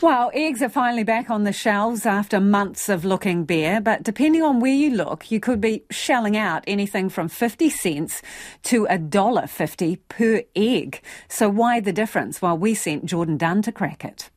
Well, eggs are finally back on the shelves after months of looking bare, but depending on where you look, you could be shelling out anything from 50 cents to $1.50 per egg. So why the difference? Well, we sent Jordan Dunn to crack it.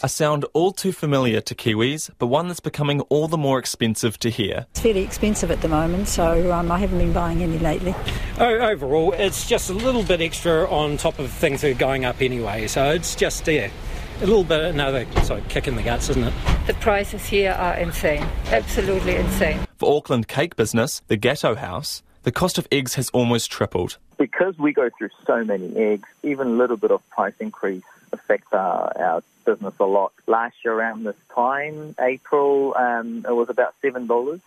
A sound all too familiar to Kiwis, but one that's becoming all the more expensive to hear. It's fairly expensive at the moment, so um, I haven't been buying any lately. Overall, it's just a little bit extra on top of things that are going up anyway, so it's just yeah, a little bit another sorry, kick in the guts, isn't it? The prices here are insane, absolutely insane. For Auckland cake business, the Gateau House, the cost of eggs has almost tripled. Because we go through so many eggs, even a little bit of price increase affects our, our business a lot. Last year around this time, April, um, it was about $7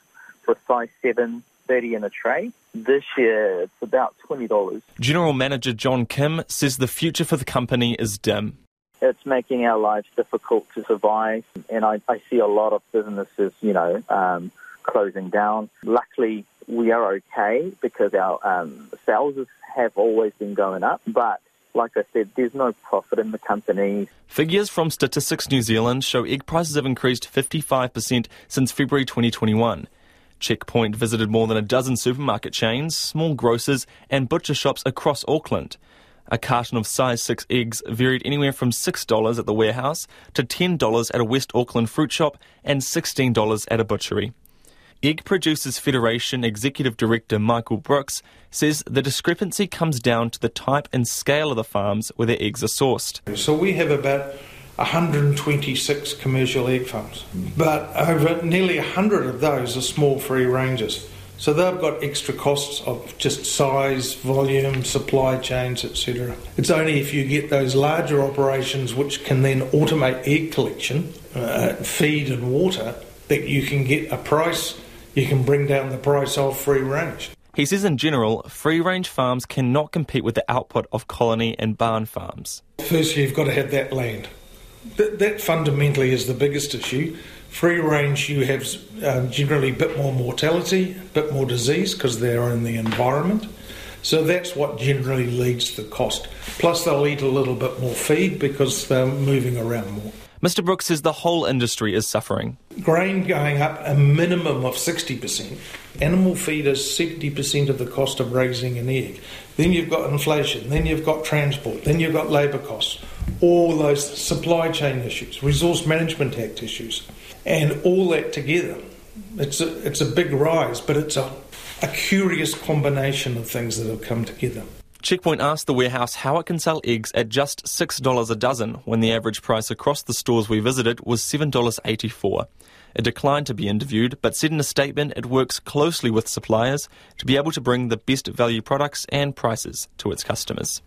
for a size 7, 30 in a tray. This year, it's about $20. General Manager John Kim says the future for the company is dim. It's making our lives difficult to survive, and I, I see a lot of businesses, you know, um, closing down. Luckily, we are okay because our um, sales have always been going up, but like I said, there's no profit in the company. Figures from Statistics New Zealand show egg prices have increased 55% since February 2021. Checkpoint visited more than a dozen supermarket chains, small grocers, and butcher shops across Auckland. A carton of size 6 eggs varied anywhere from $6 at the warehouse to $10 at a West Auckland fruit shop and $16 at a butchery. Egg Producers Federation Executive Director Michael Brooks says the discrepancy comes down to the type and scale of the farms where their eggs are sourced. So we have about 126 commercial egg farms, but over nearly 100 of those are small free ranges. So they've got extra costs of just size, volume, supply chains, etc. It's only if you get those larger operations which can then automate egg collection, uh, feed and water, that you can get a price you can bring down the price of free range. He says in general, free range farms cannot compete with the output of colony and barn farms. Firstly, you've got to have that land. That, that fundamentally is the biggest issue. Free range, you have um, generally a bit more mortality, a bit more disease because they're in the environment. So that's what generally leads to the cost. Plus, they'll eat a little bit more feed because they're moving around more. Mr. Brooks says the whole industry is suffering. Grain going up a minimum of 60%. Animal feed is 70% of the cost of raising an egg. Then you've got inflation, then you've got transport, then you've got labour costs, all those supply chain issues, Resource Management Act issues, and all that together. It's a, it's a big rise, but it's a, a curious combination of things that have come together. Checkpoint asked the warehouse how it can sell eggs at just $6 a dozen when the average price across the stores we visited was $7.84. It declined to be interviewed, but said in a statement it works closely with suppliers to be able to bring the best value products and prices to its customers.